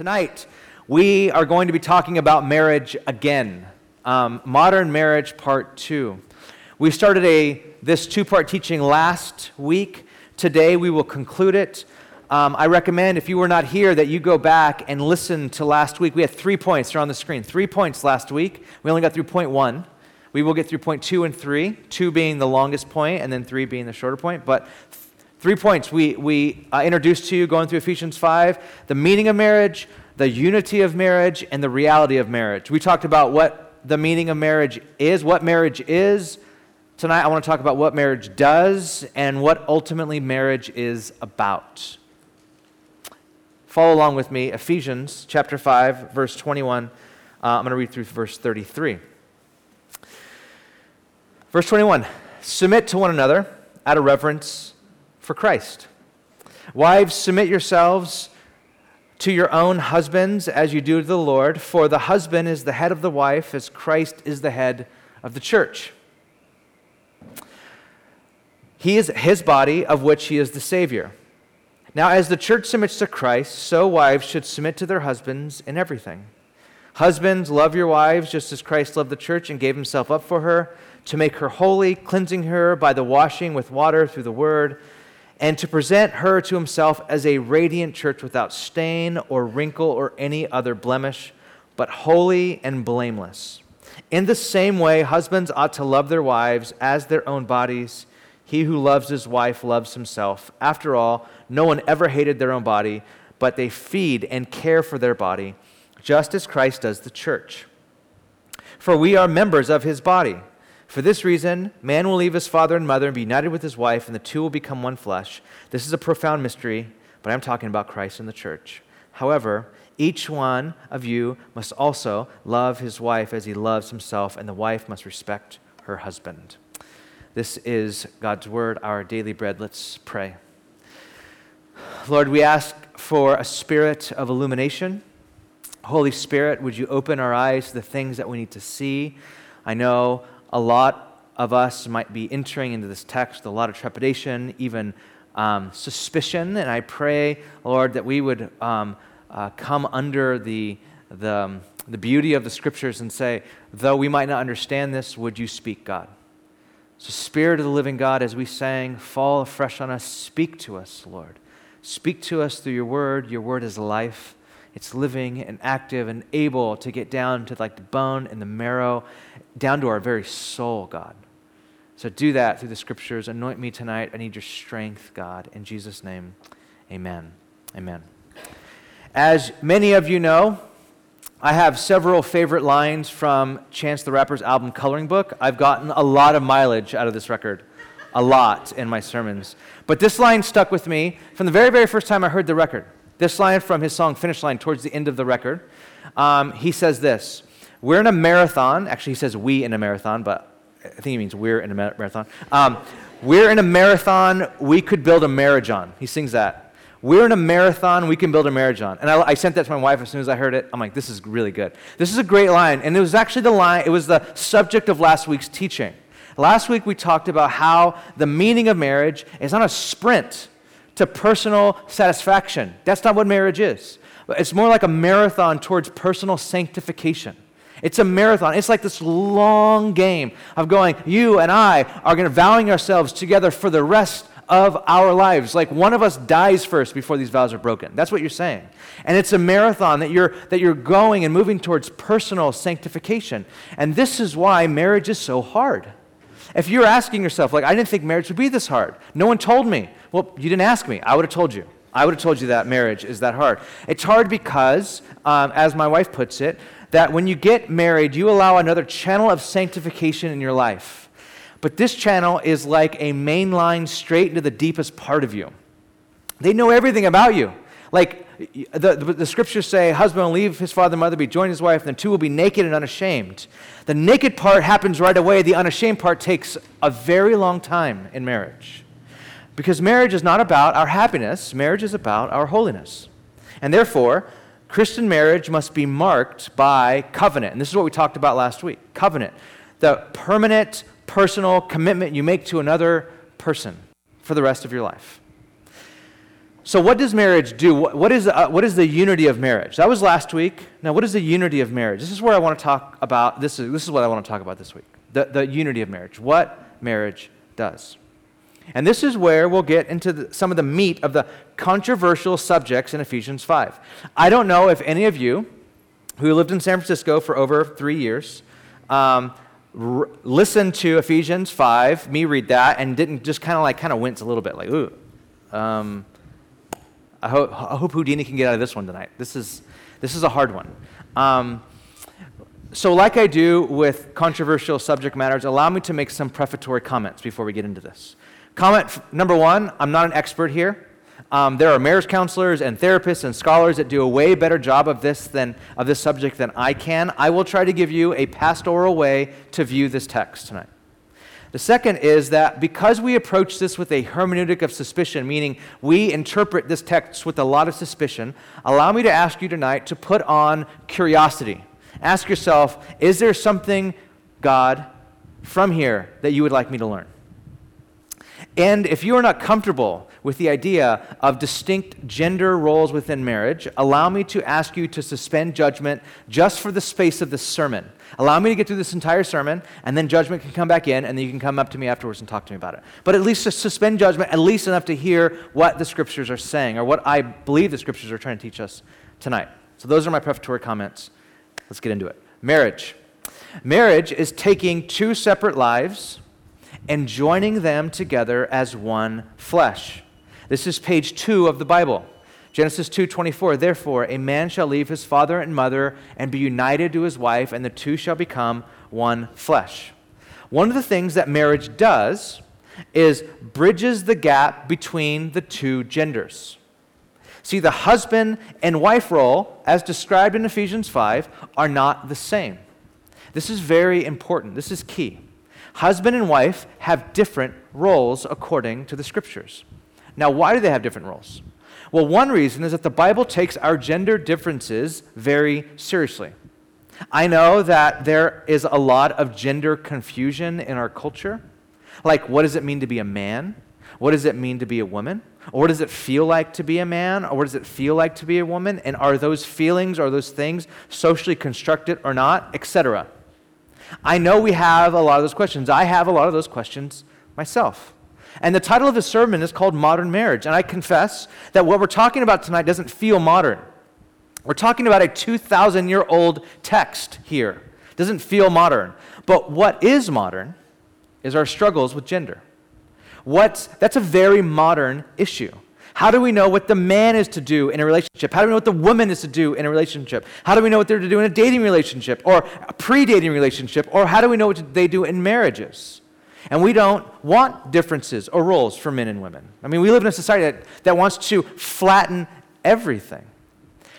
Tonight, we are going to be talking about marriage again. Um, modern marriage, part two. We started a, this two part teaching last week. Today, we will conclude it. Um, I recommend, if you were not here, that you go back and listen to last week. We had three points, they're on the screen. Three points last week. We only got through point one. We will get through point two and three, two being the longest point, and then three being the shorter point. But Three points we, we uh, introduced to you going through Ephesians 5 the meaning of marriage, the unity of marriage, and the reality of marriage. We talked about what the meaning of marriage is, what marriage is. Tonight, I want to talk about what marriage does and what ultimately marriage is about. Follow along with me, Ephesians chapter 5, verse 21. Uh, I'm going to read through verse 33. Verse 21 Submit to one another out of reverence for Christ. Wives, submit yourselves to your own husbands as you do to the Lord, for the husband is the head of the wife, as Christ is the head of the church. He is his body, of which he is the Savior. Now, as the church submits to Christ, so wives should submit to their husbands in everything. Husbands, love your wives just as Christ loved the church and gave himself up for her, to make her holy, cleansing her by the washing with water through the word and to present her to himself as a radiant church without stain or wrinkle or any other blemish, but holy and blameless. In the same way, husbands ought to love their wives as their own bodies. He who loves his wife loves himself. After all, no one ever hated their own body, but they feed and care for their body, just as Christ does the church. For we are members of his body. For this reason, man will leave his father and mother and be united with his wife, and the two will become one flesh. This is a profound mystery, but I'm talking about Christ and the church. However, each one of you must also love his wife as he loves himself, and the wife must respect her husband. This is God's word, our daily bread. Let's pray. Lord, we ask for a spirit of illumination. Holy Spirit, would you open our eyes to the things that we need to see? I know a lot of us might be entering into this text with a lot of trepidation, even um, suspicion. And I pray, Lord, that we would um, uh, come under the, the, um, the beauty of the scriptures and say, though we might not understand this, would you speak, God? So, Spirit of the living God, as we sang, fall afresh on us, speak to us, Lord. Speak to us through your word. Your word is life. It's living and active and able to get down to like the bone and the marrow down to our very soul, God. So do that through the scriptures. Anoint me tonight. I need your strength, God. In Jesus' name, amen. Amen. As many of you know, I have several favorite lines from Chance the Rapper's album Coloring Book. I've gotten a lot of mileage out of this record, a lot in my sermons. But this line stuck with me from the very, very first time I heard the record. This line from his song Finish Line towards the end of the record. Um, he says this we're in a marathon. Actually, he says we in a marathon, but I think he means we're in a marathon. Um, we're in a marathon we could build a marriage on. He sings that. We're in a marathon we can build a marriage on. And I, I, sent that to my wife as soon as I heard it. I'm like, this is really good. This is a great line. And it was actually the line, it was the subject of last week's teaching. Last week we talked about how the meaning of marriage is not a sprint to personal satisfaction. That's not what marriage is. It's more like a marathon towards personal sanctification. It's a marathon. It's like this long game of going, you and I are going to vowing ourselves together for the rest of our lives. Like one of us dies first before these vows are broken. That's what you're saying. And it's a marathon that you're, that you're going and moving towards personal sanctification. And this is why marriage is so hard. If you're asking yourself, like, I didn't think marriage would be this hard, no one told me. Well, you didn't ask me. I would have told you. I would have told you that marriage is that hard. It's hard because, um, as my wife puts it, that when you get married, you allow another channel of sanctification in your life. But this channel is like a main line straight into the deepest part of you. They know everything about you. Like the, the, the, scriptures say, husband will leave his father and mother, be joined his wife, and the two will be naked and unashamed. The naked part happens right away. The unashamed part takes a very long time in marriage. Because marriage is not about our happiness, marriage is about our holiness. And therefore, Christian marriage must be marked by covenant. And this is what we talked about last week covenant. The permanent, personal commitment you make to another person for the rest of your life. So, what does marriage do? What is, uh, what is the unity of marriage? That was last week. Now, what is the unity of marriage? This is where I want to talk about. This is, this is what I want to talk about this week the, the unity of marriage. What marriage does. And this is where we'll get into the, some of the meat of the controversial subjects in Ephesians 5. I don't know if any of you who lived in San Francisco for over three years um, r- listened to Ephesians 5, me read that, and didn't just kind of like kind of wince a little bit, like, ooh. Um, I, ho- I hope Houdini can get out of this one tonight. This is, this is a hard one. Um, so, like I do with controversial subject matters, allow me to make some prefatory comments before we get into this. Comment number one I'm not an expert here. Um, there are marriage counselors and therapists and scholars that do a way better job of this than of this subject than I can. I will try to give you a pastoral way to view this text tonight. The second is that because we approach this with a hermeneutic of suspicion, meaning we interpret this text with a lot of suspicion, allow me to ask you tonight to put on curiosity. Ask yourself, is there something, God, from here that you would like me to learn? And if you are not comfortable with the idea of distinct gender roles within marriage, allow me to ask you to suspend judgment just for the space of this sermon. Allow me to get through this entire sermon, and then judgment can come back in, and then you can come up to me afterwards and talk to me about it. But at least to suspend judgment, at least enough to hear what the scriptures are saying, or what I believe the scriptures are trying to teach us tonight. So those are my prefatory comments. Let's get into it. Marriage. Marriage is taking two separate lives and joining them together as one flesh. This is page 2 of the Bible. Genesis 2:24 Therefore a man shall leave his father and mother and be united to his wife and the two shall become one flesh. One of the things that marriage does is bridges the gap between the two genders. See, the husband and wife role, as described in Ephesians 5, are not the same. This is very important. This is key. Husband and wife have different roles according to the scriptures. Now, why do they have different roles? Well, one reason is that the Bible takes our gender differences very seriously. I know that there is a lot of gender confusion in our culture. Like, what does it mean to be a man? What does it mean to be a woman? Or what does it feel like to be a man? Or what does it feel like to be a woman? And are those feelings, are those things socially constructed or not, etc.? I know we have a lot of those questions. I have a lot of those questions myself. And the title of the sermon is called Modern Marriage. And I confess that what we're talking about tonight doesn't feel modern. We're talking about a 2,000 year old text here. It doesn't feel modern. But what is modern is our struggles with gender. What's, that's a very modern issue. How do we know what the man is to do in a relationship? How do we know what the woman is to do in a relationship? How do we know what they're to do in a dating relationship or a pre dating relationship? Or how do we know what they do in marriages? And we don't want differences or roles for men and women. I mean, we live in a society that, that wants to flatten everything.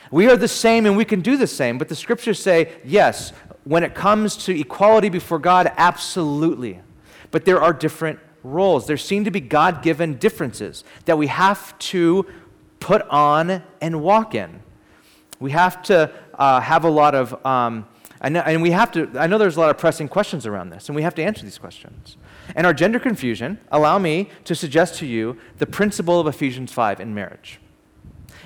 We are the same and we can do the same, but the scriptures say, yes, when it comes to equality before God, absolutely. But there are different roles. There seem to be God given differences that we have to put on and walk in. We have to uh, have a lot of, um, and, and we have to, I know there's a lot of pressing questions around this, and we have to answer these questions. And our gender confusion, allow me to suggest to you the principle of Ephesians 5 in marriage.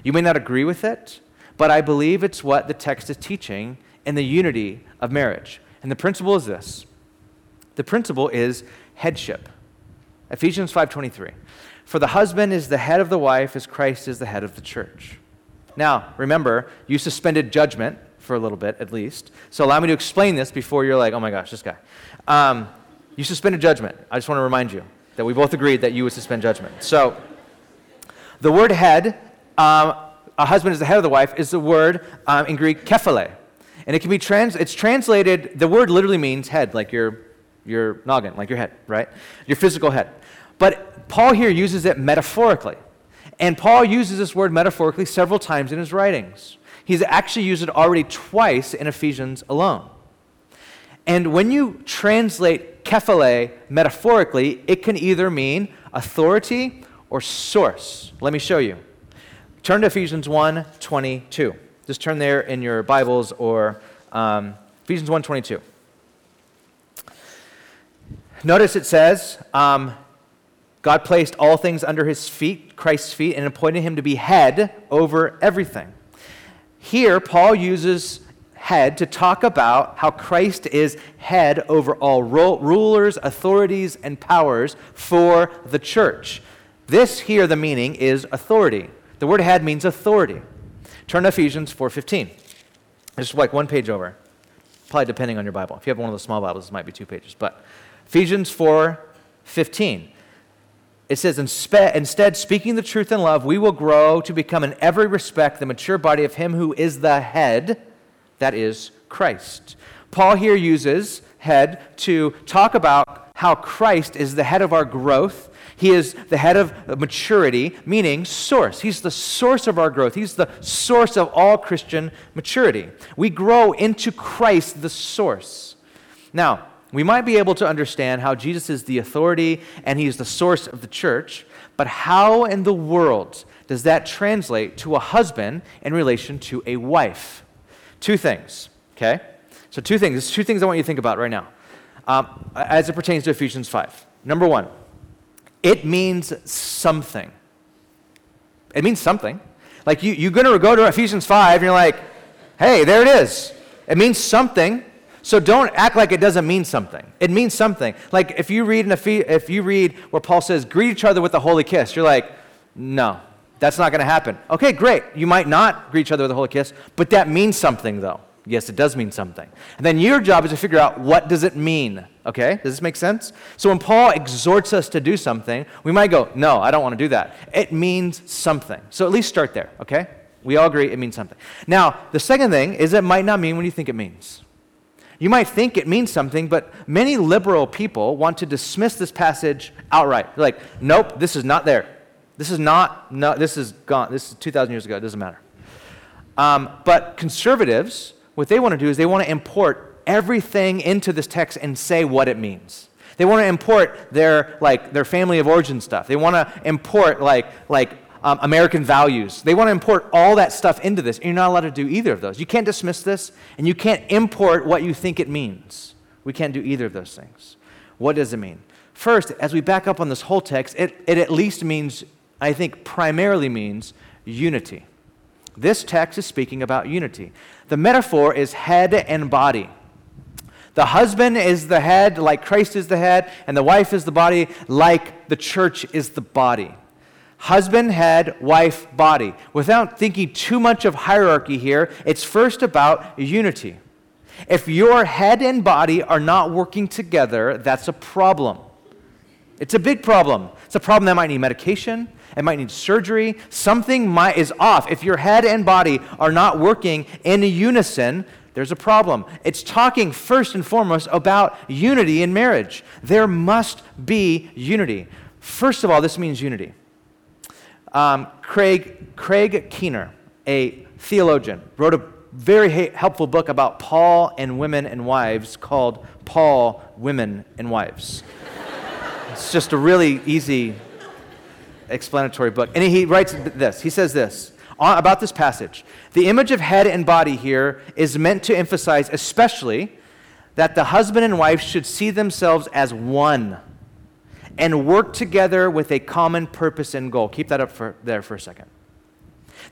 You may not agree with it, but I believe it's what the text is teaching in the unity of marriage. And the principle is this the principle is headship. Ephesians 5:23. For the husband is the head of the wife as Christ is the head of the church. Now, remember, you suspended judgment for a little bit at least. So allow me to explain this before you're like, oh my gosh, this guy. Um, you suspended judgment. I just want to remind you that we both agreed that you would suspend judgment. So the word head, um, a husband is the head of the wife, is the word um, in Greek kephale. And it can be trans, it's translated, the word literally means head, like your your noggin, like your head, right? Your physical head. But Paul here uses it metaphorically. And Paul uses this word metaphorically several times in his writings. He's actually used it already twice in Ephesians alone. And when you translate kephale metaphorically, it can either mean authority or source. Let me show you. Turn to Ephesians 1 22. Just turn there in your Bibles or um, Ephesians 1 22. Notice it says, um, God placed all things under his feet, Christ's feet, and appointed him to be head over everything. Here, Paul uses head to talk about how Christ is head over all ro- rulers, authorities, and powers for the church. This here, the meaning is authority. The word head means authority. Turn to Ephesians 4.15. Just like one page over. Probably depending on your Bible. If you have one of the small Bibles, it might be two pages. But Ephesians 4.15. It says, Instead, speaking the truth in love, we will grow to become in every respect the mature body of Him who is the head, that is Christ. Paul here uses head to talk about how Christ is the head of our growth. He is the head of maturity, meaning source. He's the source of our growth. He's the source of all Christian maturity. We grow into Christ, the source. Now, we might be able to understand how Jesus is the authority and he is the source of the church, but how in the world does that translate to a husband in relation to a wife? Two things, okay? So, two things. There's two things I want you to think about right now um, as it pertains to Ephesians 5. Number one, it means something. It means something. Like you, you're going to go to Ephesians 5 and you're like, hey, there it is. It means something. So don't act like it doesn't mean something. It means something. Like if you read in Ephes- if you read where Paul says, "Greet each other with a holy kiss," you're like, "No, that's not going to happen." Okay, great. You might not greet each other with a holy kiss, but that means something, though. Yes, it does mean something. And then your job is to figure out what does it mean. Okay, does this make sense? So when Paul exhorts us to do something, we might go, "No, I don't want to do that." It means something. So at least start there. Okay, we all agree it means something. Now the second thing is it might not mean what you think it means. You might think it means something, but many liberal people want to dismiss this passage outright. They're like, nope, this is not there. This is not, no, this is gone. This is 2,000 years ago. It doesn't matter. Um, but conservatives, what they want to do is they want to import everything into this text and say what it means. They want to import their like their family of origin stuff. They want to import like like um, American values. They want to import all that stuff into this, and you're not allowed to do either of those. You can't dismiss this, and you can't import what you think it means. We can't do either of those things. What does it mean? First, as we back up on this whole text, it, it at least means, I think, primarily means unity. This text is speaking about unity. The metaphor is head and body. The husband is the head, like Christ is the head, and the wife is the body, like the church is the body husband, head, wife, body. Without thinking too much of hierarchy here, it's first about unity. If your head and body are not working together, that's a problem. It's a big problem. It's a problem that might need medication, it might need surgery. Something might, is off. If your head and body are not working in unison, there's a problem. It's talking first and foremost about unity in marriage. There must be unity. First of all, this means unity. Um, Craig, Craig Keener, a theologian, wrote a very helpful book about Paul and women and wives called Paul, Women and Wives. it's just a really easy explanatory book. And he writes this he says this about this passage The image of head and body here is meant to emphasize, especially, that the husband and wife should see themselves as one and work together with a common purpose and goal. Keep that up for, there for a second.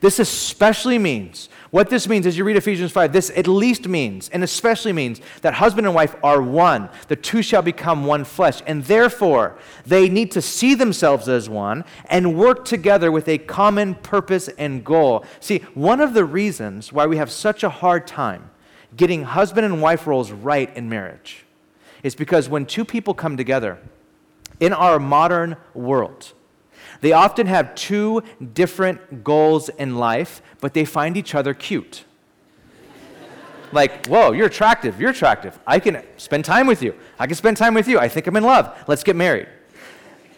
This especially means, what this means as you read Ephesians 5, this at least means, and especially means, that husband and wife are one. The two shall become one flesh. And therefore, they need to see themselves as one and work together with a common purpose and goal. See, one of the reasons why we have such a hard time getting husband and wife roles right in marriage is because when two people come together, in our modern world. They often have two different goals in life, but they find each other cute. like, whoa, you're attractive, you're attractive. I can spend time with you. I can spend time with you. I think I'm in love. Let's get married.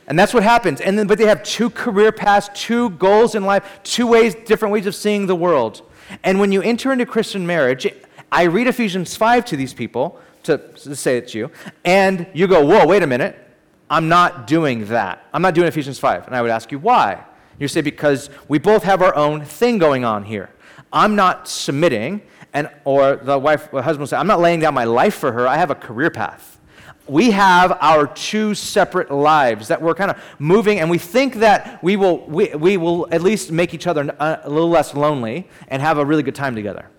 And that's what happens. And then, but they have two career paths, two goals in life, two ways, different ways of seeing the world. And when you enter into Christian marriage, I read Ephesians 5 to these people to, to say it to you, and you go, whoa, wait a minute. I'm not doing that. I'm not doing Ephesians 5. And I would ask you, why? You say, because we both have our own thing going on here. I'm not submitting, and, or the wife, the husband will say, I'm not laying down my life for her. I have a career path. we have our two separate lives that we're kind of moving, and we think that we will, we, we will at least make each other a, uh, a little less lonely and have a really good time together.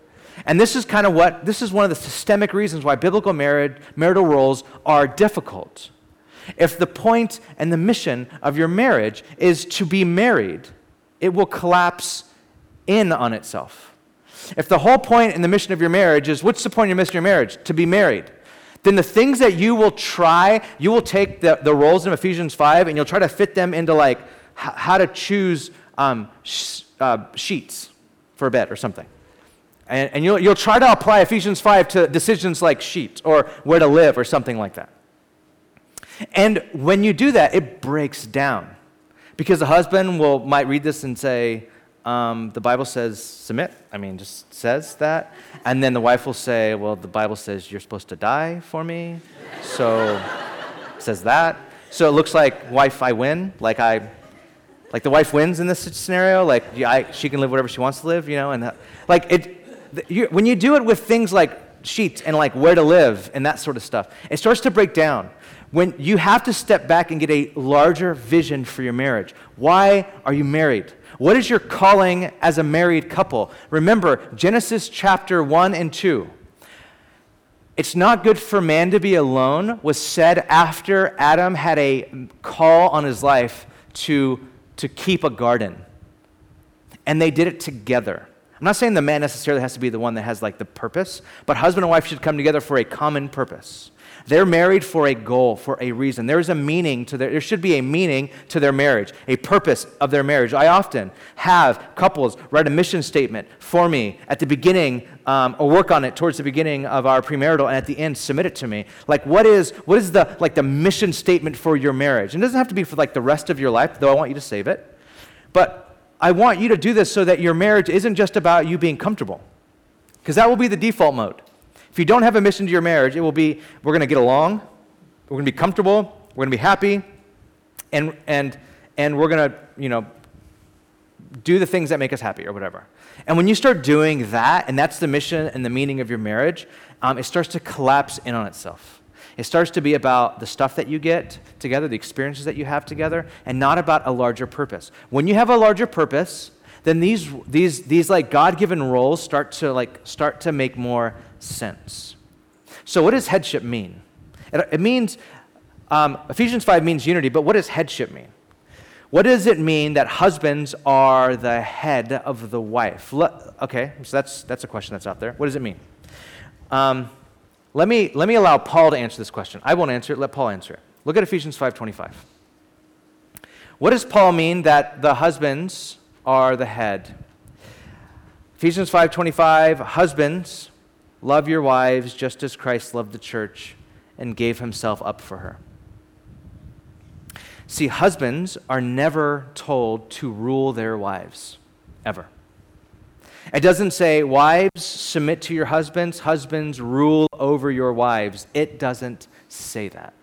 And this is kind of what, this is one of the systemic reasons why biblical married, marital roles are difficult. If the point and the mission of your marriage is to be married, it will collapse in on itself. If the whole point and the mission of your marriage is what's the point of your mission of your marriage? To be married. Then the things that you will try, you will take the, the roles in Ephesians 5 and you'll try to fit them into like h- how to choose um, sh- uh, sheets for a bed or something. And, and you'll, you'll try to apply Ephesians 5 to decisions like sheets or where to live or something like that. And when you do that, it breaks down. Because the husband will, might read this and say, um, the Bible says submit. I mean, just says that. And then the wife will say, well, the Bible says you're supposed to die for me. So says that. So it looks like wife, I win. Like I, like the wife wins in this scenario. Like I, she can live whatever she wants to live, you know. And that, like it, you, when you do it with things like sheets and like where to live and that sort of stuff, it starts to break down when you have to step back and get a larger vision for your marriage. Why are you married? What is your calling as a married couple? Remember, Genesis chapter 1 and 2. It's not good for man to be alone was said after Adam had a call on his life to, to keep a garden. And they did it together. I'm not saying the man necessarily has to be the one that has like the purpose, but husband and wife should come together for a common purpose. They're married for a goal, for a reason. There's a meaning to their, there should be a meaning to their marriage, a purpose of their marriage. I often have couples write a mission statement for me at the beginning um, or work on it towards the beginning of our premarital and at the end submit it to me. Like what is, what is the, like the mission statement for your marriage? And it doesn't have to be for like the rest of your life, though I want you to save it. But I want you to do this so that your marriage isn't just about you being comfortable. Because that will be the default mode. If you don't have a mission to your marriage, it will be we're going to get along, we're going to be comfortable, we're going to be happy, and, and, and we're going to, you know, do the things that make us happy or whatever. And when you start doing that, and that's the mission and the meaning of your marriage, um, it starts to collapse in on itself. It starts to be about the stuff that you get together, the experiences that you have together, and not about a larger purpose. When you have a larger purpose, then these, these, these like God-given roles start to like start to make more sense. So, what does headship mean? It, it means, um, Ephesians 5 means unity, but what does headship mean? What does it mean that husbands are the head of the wife? Le- okay, so that's, that's a question that's out there. What does it mean? Um, let, me, let me allow Paul to answer this question. I won't answer it, let Paul answer it. Look at Ephesians 5.25. What does Paul mean that the husbands are the head? Ephesians 5.25, husbands, Love your wives just as Christ loved the church and gave himself up for her. See, husbands are never told to rule their wives, ever. It doesn't say, wives, submit to your husbands, husbands, rule over your wives. It doesn't say that.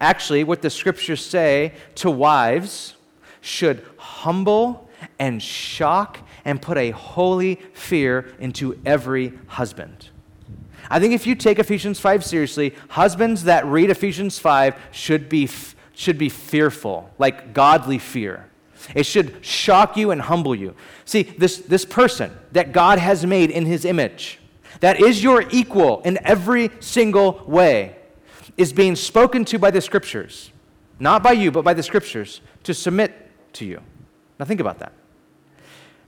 Actually, what the scriptures say to wives should humble and shock and put a holy fear into every husband. I think if you take Ephesians 5 seriously, husbands that read Ephesians 5 should be, should be fearful, like godly fear. It should shock you and humble you. See, this, this person that God has made in his image, that is your equal in every single way, is being spoken to by the scriptures. Not by you, but by the scriptures to submit to you. Now think about that.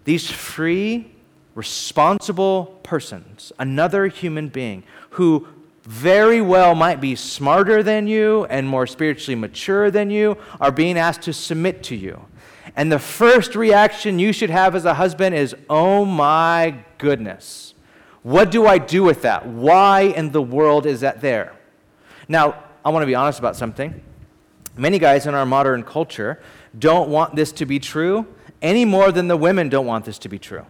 These free, responsible persons, another human being who very well might be smarter than you and more spiritually mature than you, are being asked to submit to you. And the first reaction you should have as a husband is, oh my goodness, what do I do with that? Why in the world is that there? Now, I want to be honest about something. Many guys in our modern culture don't want this to be true any more than the women don't want this to be true.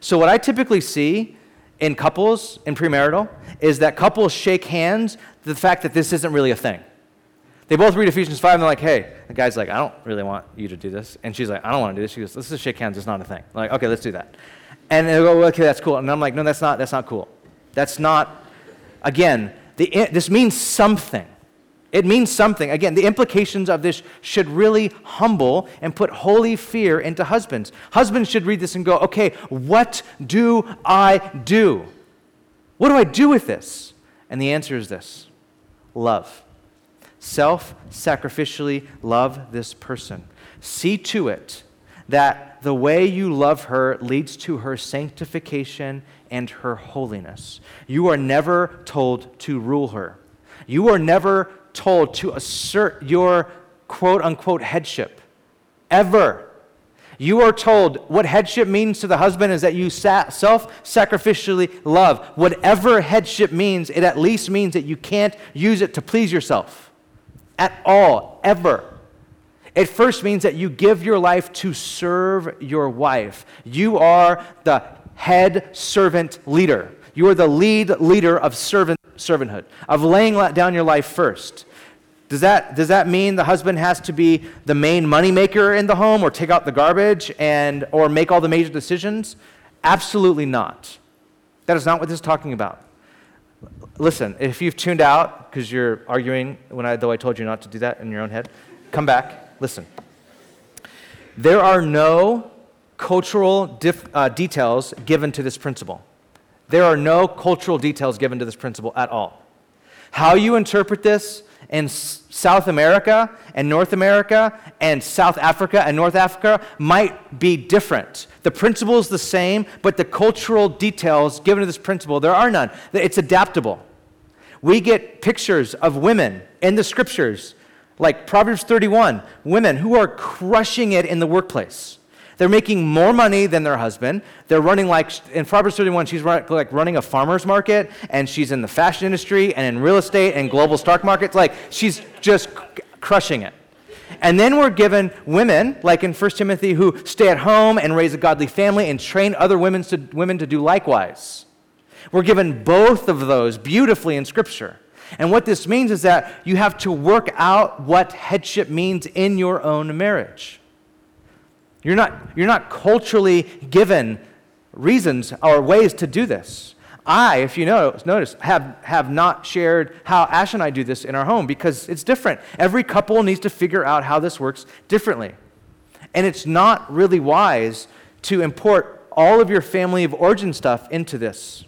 So, what I typically see in couples in premarital is that couples shake hands the fact that this isn't really a thing. They both read Ephesians 5 and they're like, hey, the guy's like, I don't really want you to do this. And she's like, I don't want to do this. She goes, let's just shake hands. It's not a thing. I'm like, okay, let's do that. And they go, okay, that's cool. And I'm like, no, that's not, that's not cool. That's not, again, the, this means something. It means something. Again, the implications of this should really humble and put holy fear into husbands. Husbands should read this and go, okay, what do I do? What do I do with this? And the answer is this love. Self sacrificially love this person. See to it that the way you love her leads to her sanctification and her holiness. You are never told to rule her. You are never told to assert your quote unquote headship. Ever. You are told what headship means to the husband is that you self sacrificially love. Whatever headship means, it at least means that you can't use it to please yourself at all, ever. It first means that you give your life to serve your wife. You are the head servant leader. You are the lead leader of servant, servanthood, of laying down your life first. Does that, does that mean the husband has to be the main moneymaker in the home or take out the garbage and, or make all the major decisions? Absolutely not. That is not what this is talking about. Listen, if you've tuned out because you're arguing when I, though I told you not to do that in your own head, come back, listen. There are no cultural dif, uh, details given to this principle. There are no cultural details given to this principle at all. How you interpret this in South America and North America and South Africa and North Africa might be different. The principle is the same, but the cultural details given to this principle, there are none. It's adaptable. We get pictures of women in the scriptures, like Proverbs 31, women who are crushing it in the workplace. They're making more money than their husband. They're running like, in Proverbs 31, she's run, like running a farmer's market, and she's in the fashion industry and in real estate and global stock markets. Like, she's just crushing it. And then we're given women, like in 1 Timothy, who stay at home and raise a godly family and train other women to, women to do likewise. We're given both of those beautifully in Scripture. And what this means is that you have to work out what headship means in your own marriage. You're not, you're not culturally given reasons or ways to do this. I, if you notice, notice have, have not shared how Ash and I do this in our home because it's different. Every couple needs to figure out how this works differently. And it's not really wise to import all of your family of origin stuff into this.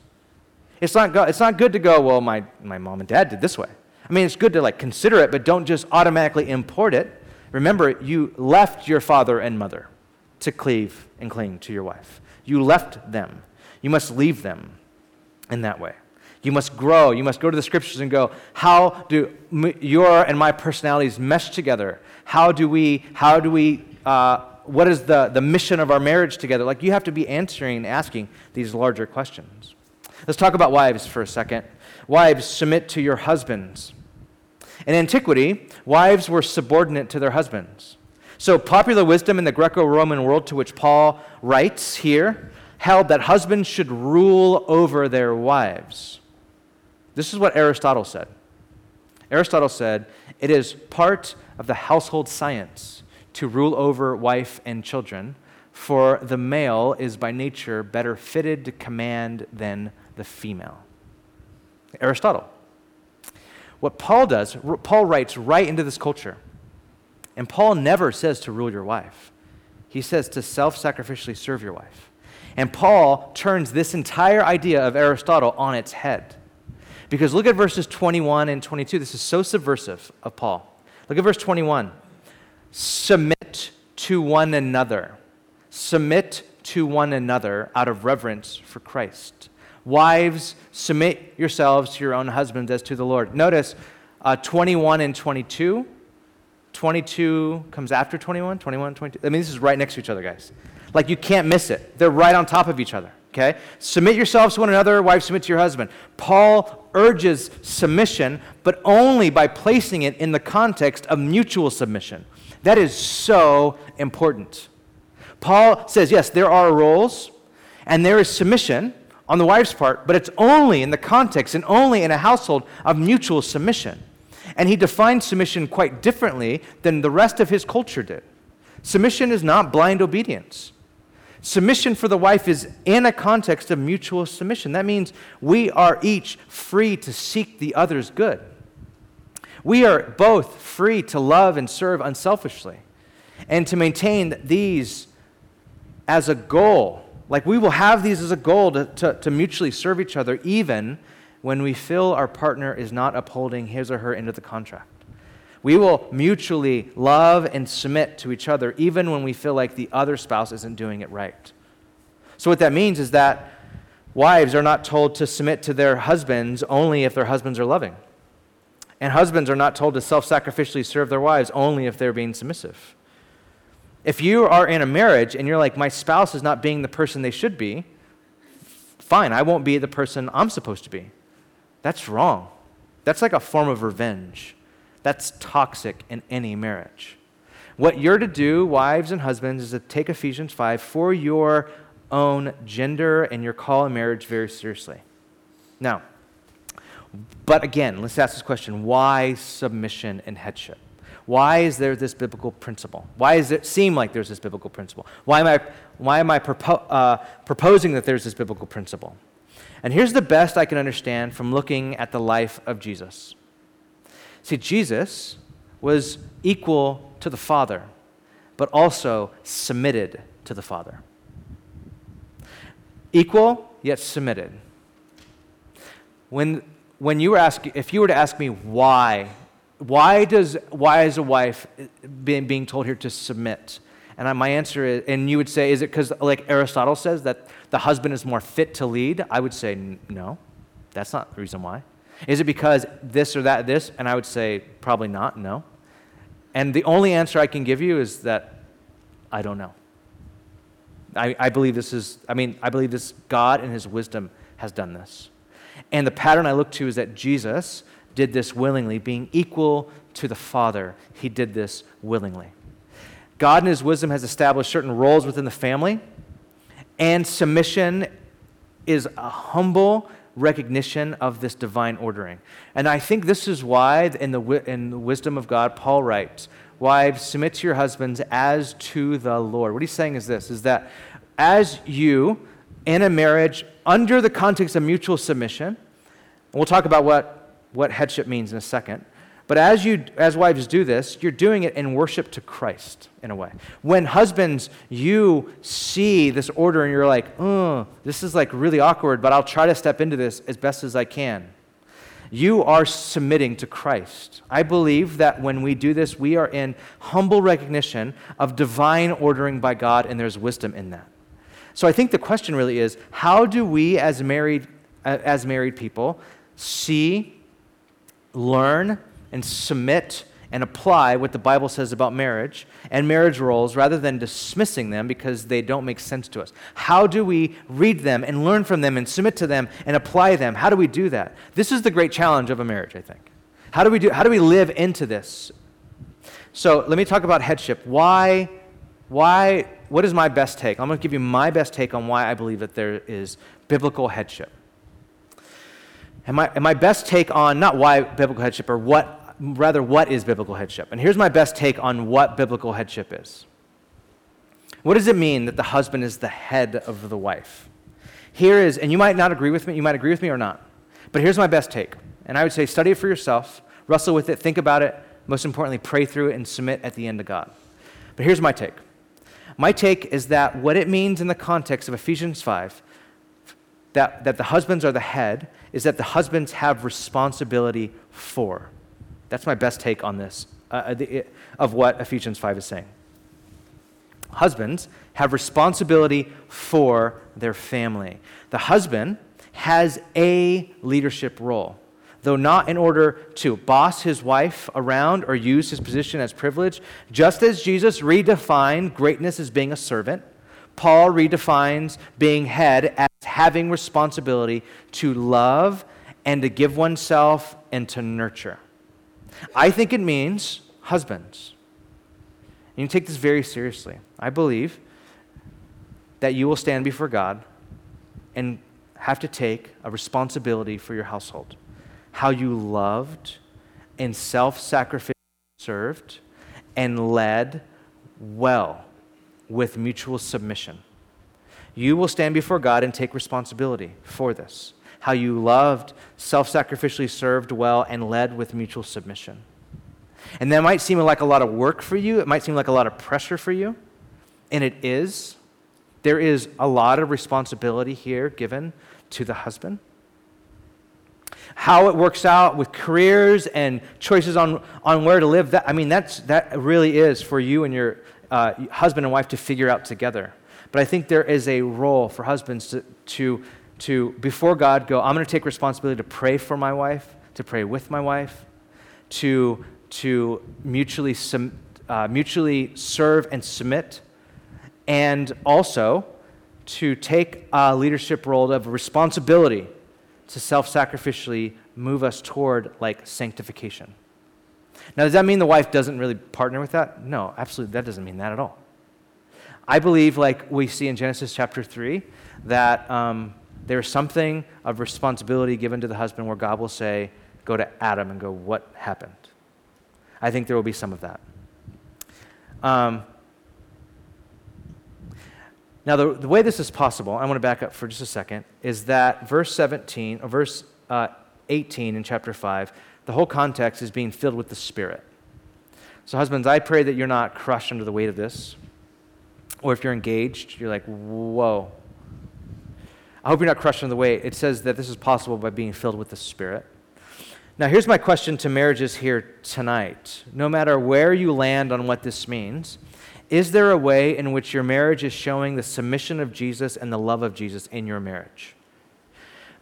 It's not, go, it's not good to go, well, my, my mom and dad did this way. I mean, it's good to like consider it, but don't just automatically import it. Remember, you left your father and mother to cleave and cling to your wife. You left them. You must leave them in that way. You must grow. You must go to the scriptures and go, how do your and my personalities mesh together? How do we, how do we, uh, what is the, the mission of our marriage together? Like you have to be answering, asking these larger questions. Let's talk about wives for a second. Wives, submit to your husbands. In antiquity, wives were subordinate to their husbands. So, popular wisdom in the Greco Roman world to which Paul writes here held that husbands should rule over their wives. This is what Aristotle said. Aristotle said, It is part of the household science to rule over wife and children, for the male is by nature better fitted to command than the female. Aristotle. What Paul does, Paul writes right into this culture. And Paul never says to rule your wife, he says to self sacrificially serve your wife. And Paul turns this entire idea of Aristotle on its head. Because look at verses 21 and 22. This is so subversive of Paul. Look at verse 21. Submit to one another. Submit to one another out of reverence for Christ. Wives, submit yourselves to your own husbands as to the Lord. Notice uh, 21 and 22 22 comes after 21, 21, 22. I mean, this is right next to each other, guys. Like, you can't miss it. They're right on top of each other, okay? Submit yourselves to one another, wives, submit to your husband. Paul urges submission, but only by placing it in the context of mutual submission. That is so important. Paul says, yes, there are roles, and there is submission on the wife's part, but it's only in the context and only in a household of mutual submission. And he defined submission quite differently than the rest of his culture did. Submission is not blind obedience. Submission for the wife is in a context of mutual submission. That means we are each free to seek the other's good. We are both free to love and serve unselfishly and to maintain these as a goal. Like we will have these as a goal to, to, to, mutually serve each other, even when we feel our partner is not upholding his or her end of the contract. We will mutually love and submit to each other, even when we feel like the other spouse isn't doing it right. So, what that means is that wives are not told to submit to their husbands only if their husbands are loving. And husbands are not told to self sacrificially serve their wives only if they're being submissive. If you are in a marriage and you're like, my spouse is not being the person they should be, fine, I won't be the person I'm supposed to be. That's wrong. That's like a form of revenge. That's toxic in any marriage. What you're to do, wives and husbands, is to take Ephesians 5 for your own gender and your call in marriage very seriously. Now, but again, let's ask this question why submission and headship? Why is there this biblical principle? Why does it seem like there's this biblical principle? Why am I, why am I propo- uh, proposing that there's this biblical principle? And here's the best I can understand from looking at the life of Jesus. See, Jesus was equal to the Father, but also submitted to the Father. Equal, yet submitted. When when you were asking, if you were to ask me why, why does why is a wife being, being told here to submit? And my answer is, and you would say, is it because like Aristotle says that the husband is more fit to lead? I would say no, that's not the reason why. Is it because this or that, this? And I would say probably not, no. And the only answer I can give you is that I don't know. I, I believe this is, I mean, I believe this God in his wisdom has done this. And the pattern I look to is that Jesus did this willingly, being equal to the Father. He did this willingly. God, in His wisdom, has established certain roles within the family, and submission is a humble recognition of this divine ordering. And I think this is why, in the, in the wisdom of God, Paul writes, Wives, submit to your husbands as to the Lord. What he's saying is this is that as you in a marriage under the context of mutual submission. And we'll talk about what, what headship means in a second. But as you as wives do this, you're doing it in worship to Christ in a way. When husbands, you see this order and you're like, oh, this is like really awkward, but I'll try to step into this as best as I can. You are submitting to Christ. I believe that when we do this, we are in humble recognition of divine ordering by God, and there's wisdom in that. So I think the question really is how do we as married, uh, as married people see, learn, and submit and apply what the Bible says about marriage and marriage roles rather than dismissing them because they don't make sense to us? How do we read them and learn from them and submit to them and apply them? How do we do that? This is the great challenge of a marriage, I think. How do we, do, how do we live into this? So let me talk about headship. Why, why what is my best take? I'm going to give you my best take on why I believe that there is biblical headship. And my, and my best take on not why biblical headship, or what, rather, what is biblical headship. And here's my best take on what biblical headship is. What does it mean that the husband is the head of the wife? Here is, and you might not agree with me, you might agree with me or not, but here's my best take. And I would say study it for yourself, wrestle with it, think about it, most importantly, pray through it, and submit at the end to God. But here's my take my take is that what it means in the context of Ephesians 5, that, that the husbands are the head, is that the husbands have responsibility for. That's my best take on this, uh, uh the, of what Ephesians 5 is saying. Husbands have responsibility for their family. The husband has a leadership role though not in order to boss his wife around or use his position as privilege. Just as Jesus redefined greatness as being a servant, Paul redefines being head as having responsibility to love and to give oneself and to nurture. I think it means husbands. And you take this very seriously. I believe that you will stand before God and have to take a responsibility for your household how you loved and self sacrificially served and led well with mutual submission. you will stand before God and take responsibility for this. How you loved, self sacrificially served well, and led with mutual submission. And that might seem like a lot of work for you, it might seem like a lot of pressure for you, and it is. There is a lot of responsibility here given to the husband. How it works out with careers and choices on, on where to live, that, I mean, that's, that really is for you and your uh, husband and wife to figure out together. But I think there is a role for husbands to, to, to before God, go, I'm going to take responsibility to pray for my wife, to pray with my wife, to, to mutually, uh, mutually serve and submit, and also to take a leadership role of responsibility to self sacrificially move us toward like sanctification. Now, does that mean the wife doesn't really partner with that? No, absolutely, that doesn't mean that at all. I believe, like we see in Genesis chapter 3, that um, there's something of responsibility given to the husband where God will say, Go to Adam and go, What happened? I think there will be some of that. Um, now, the, the way this is possible, I want to back up for just a second, is that verse 17, or verse uh, 18 in chapter 5, the whole context is being filled with the Spirit. So, husbands, I pray that you're not crushed under the weight of this. Or if you're engaged, you're like, whoa. I hope you're not crushed under the weight. It says that this is possible by being filled with the Spirit. Now, here's my question to marriages here tonight. No matter where you land on what this means, is there a way in which your marriage is showing the submission of Jesus and the love of Jesus in your marriage?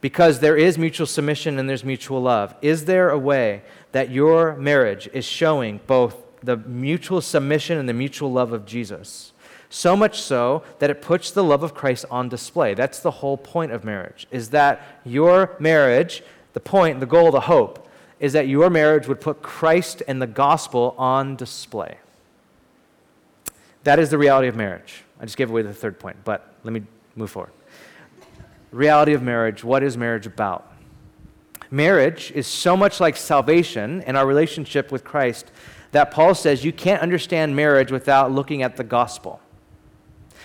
Because there is mutual submission and there's mutual love. Is there a way that your marriage is showing both the mutual submission and the mutual love of Jesus? So much so that it puts the love of Christ on display. That's the whole point of marriage, is that your marriage, the point, the goal, the hope, is that your marriage would put Christ and the gospel on display. That is the reality of marriage. I just gave away the third point, but let me move forward. Reality of marriage. What is marriage about? Marriage is so much like salvation and our relationship with Christ that Paul says you can't understand marriage without looking at the gospel.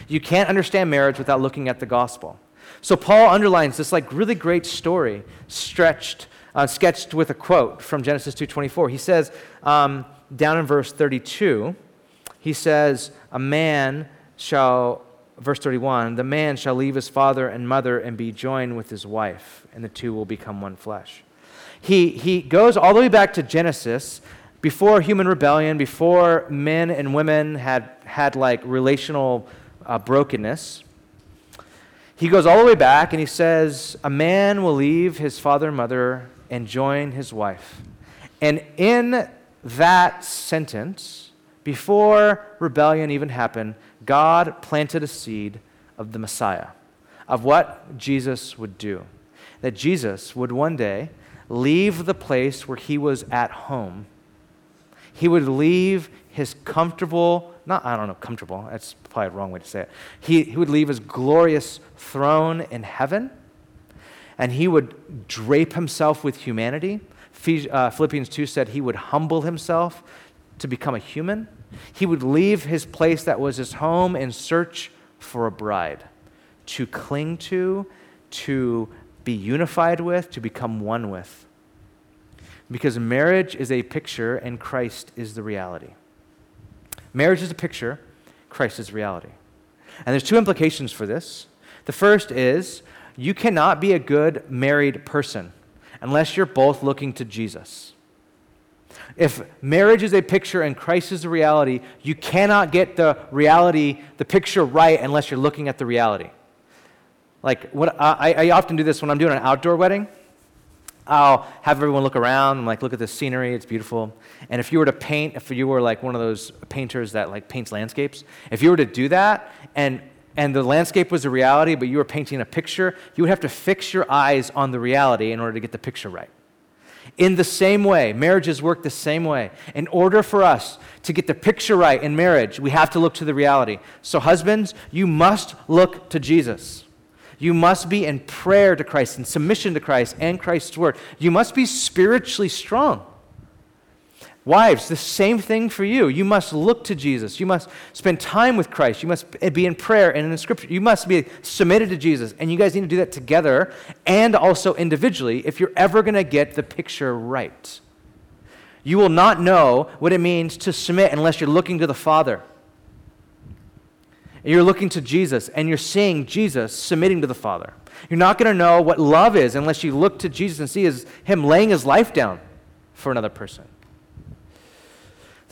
You can't understand marriage without looking at the gospel. So Paul underlines this like really great story, stretched, uh, sketched with a quote from Genesis 2:24. He says um, down in verse 32, he says, "A man shall." Verse 31 The man shall leave his father and mother and be joined with his wife, and the two will become one flesh. He, he goes all the way back to Genesis, before human rebellion, before men and women had had like relational uh, brokenness. He goes all the way back and he says, A man will leave his father and mother and join his wife. And in that sentence, before rebellion even happened, God planted a seed of the Messiah, of what Jesus would do. That Jesus would one day leave the place where he was at home. He would leave his comfortable not, I don't know, comfortable. That's probably the wrong way to say it. He, he would leave his glorious throne in heaven and he would drape himself with humanity. Uh, Philippians 2 said he would humble himself to become a human. He would leave his place that was his home in search for a bride to cling to, to be unified with, to become one with. Because marriage is a picture and Christ is the reality. Marriage is a picture, Christ is reality. And there's two implications for this. The first is you cannot be a good married person unless you're both looking to Jesus. If marriage is a picture and Christ is the reality, you cannot get the reality, the picture right unless you're looking at the reality. Like what I, I often do this when I'm doing an outdoor wedding. I'll have everyone look around and like look at the scenery. It's beautiful. And if you were to paint, if you were like one of those painters that like paints landscapes, if you were to do that and and the landscape was a reality, but you were painting a picture, you would have to fix your eyes on the reality in order to get the picture right. In the same way, marriages work the same way. In order for us to get the picture right in marriage, we have to look to the reality. So, husbands, you must look to Jesus. You must be in prayer to Christ, in submission to Christ and Christ's word. You must be spiritually strong. Wives, the same thing for you. You must look to Jesus. You must spend time with Christ. You must be in prayer and in the scripture. You must be submitted to Jesus. And you guys need to do that together and also individually if you're ever going to get the picture right. You will not know what it means to submit unless you're looking to the Father. And you're looking to Jesus and you're seeing Jesus submitting to the Father. You're not going to know what love is unless you look to Jesus and see his, him laying his life down for another person.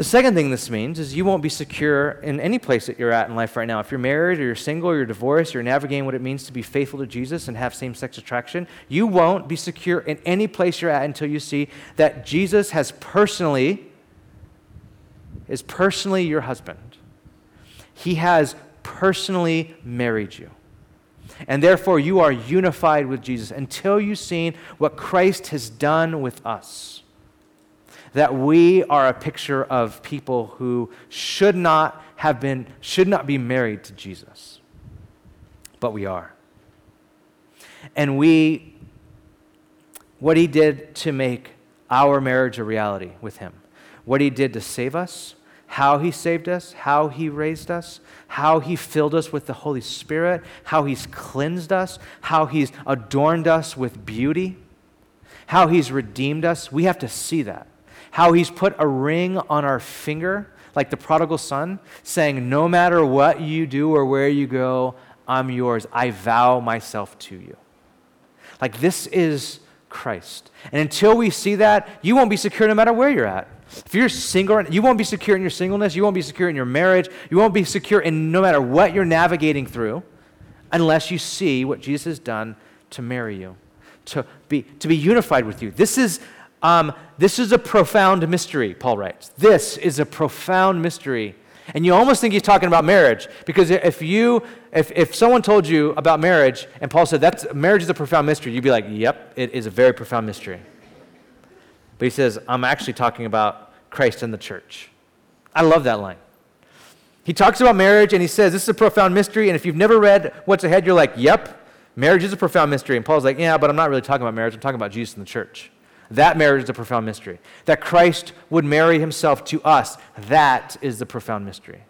The second thing this means is you won't be secure in any place that you're at in life right now. If you're married or you're single or you're divorced, you're navigating what it means to be faithful to Jesus and have same sex attraction, you won't be secure in any place you're at until you see that Jesus has personally, is personally your husband. He has personally married you. And therefore, you are unified with Jesus until you've seen what Christ has done with us that we are a picture of people who should not have been, should not be married to Jesus. But we are. And we, what he did to make our marriage a reality with him, what he did to save us, how he saved us, how he raised us, how he filled us with the Holy Spirit, how he's cleansed us, how he's adorned us with beauty, how he's redeemed us. We have to see that how he's put a ring on our finger, like the prodigal son, saying, No matter what you do or where you go, I'm yours. I vow myself to you. Like this is Christ. And until we see that, you won't be secure no matter where you're at. If you're single, you won't be secure in your singleness. You won't be secure in your marriage. You won't be secure in no matter what you're navigating through unless you see what Jesus has done to marry you, to be, to be unified with you. This is um, this is a profound mystery, Paul writes. This is a profound mystery. And you almost think he's talking about marriage because if you if, if someone told you about marriage and Paul said that's marriage is a profound mystery, you'd be like, "Yep, it is a very profound mystery." But he says, "I'm actually talking about Christ and the church." I love that line. He talks about marriage and he says, "This is a profound mystery." And if you've never read What's Ahead, you're like, "Yep, marriage is a profound mystery." And Paul's like, "Yeah, but I'm not really talking about marriage. I'm talking about Jesus and the church." That marriage is a profound mystery. That Christ would marry himself to us, that is the profound mystery.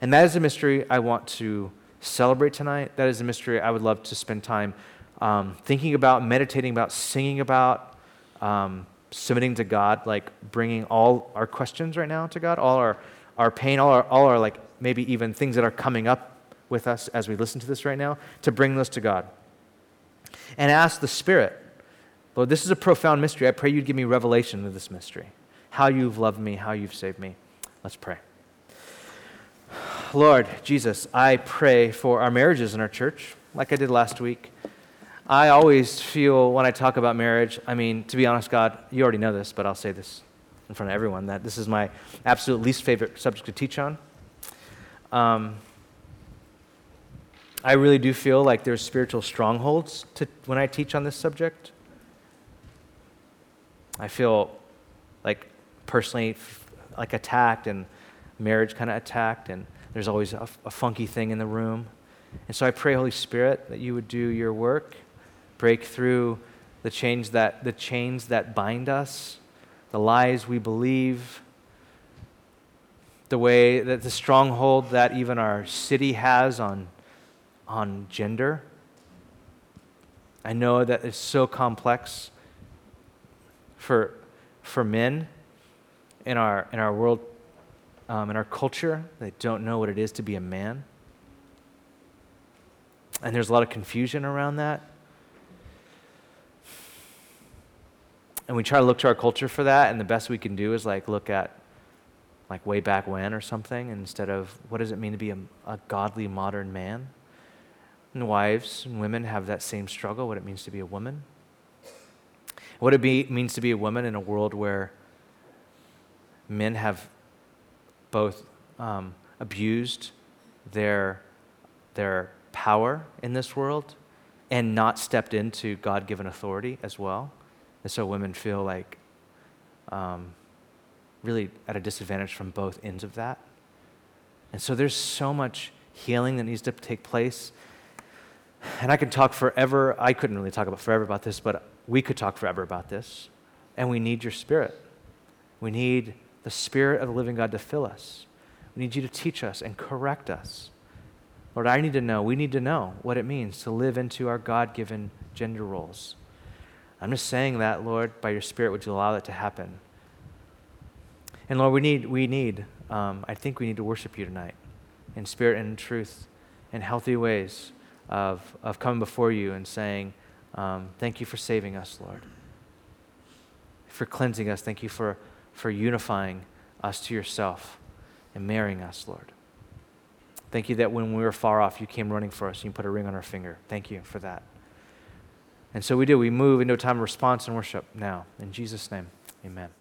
And that is a mystery I want to celebrate tonight. That is a mystery I would love to spend time um, thinking about, meditating about, singing about, um, submitting to God, like bringing all our questions right now to God, all our, our pain, all our, all our, like, maybe even things that are coming up with us as we listen to this right now, to bring those to God. And ask the Spirit Lord, this is a profound mystery. I pray you'd give me revelation of this mystery. How you've loved me, how you've saved me. Let's pray. Lord Jesus, I pray for our marriages in our church, like I did last week. I always feel when I talk about marriage, I mean, to be honest, God, you already know this, but I'll say this in front of everyone that this is my absolute least favorite subject to teach on. Um, I really do feel like there's spiritual strongholds to, when I teach on this subject. I feel like personally like attacked and marriage kind of attacked and there's always a, a, funky thing in the room. And so I pray, Holy Spirit, that you would do your work, break through the chains that, the chains that bind us, the lies we believe, the way that the stronghold that even our city has on, on gender. I know that it's so complex for, for men in our, in our world, um, in our culture, they don't know what it is to be a man. And there's a lot of confusion around that. And we try to look to our culture for that, and the best we can do is like look at like way back when or something instead of what does it mean to be a, a godly modern man? And wives and women have that same struggle, what it means to be a woman what it be, means to be a woman in a world where men have both um, abused their, their power in this world and not stepped into God given authority as well. And so women feel like um, really at a disadvantage from both ends of that. And so there's so much healing that needs to take place. And I could talk forever. I couldn't really talk about forever about this, but we could talk forever about this, and we need your spirit. We need the Spirit of the living God to fill us. We need you to teach us and correct us. Lord, I need to know, we need to know what it means to live into our God given gender roles. I'm just saying that, Lord, by your Spirit, would you allow that to happen? And Lord, we need, we need, um, I think we need to worship you tonight in spirit and in truth, in healthy ways of, of coming before you and saying, um, Thank you for saving us, Lord. For cleansing us. Thank you for, for unifying us to yourself and marrying us, Lord. Thank you that when we were far off, you came running for us and you put a ring on our finger. Thank you for that. And so we do. We move into a time of response and worship now. In Jesus' name, amen.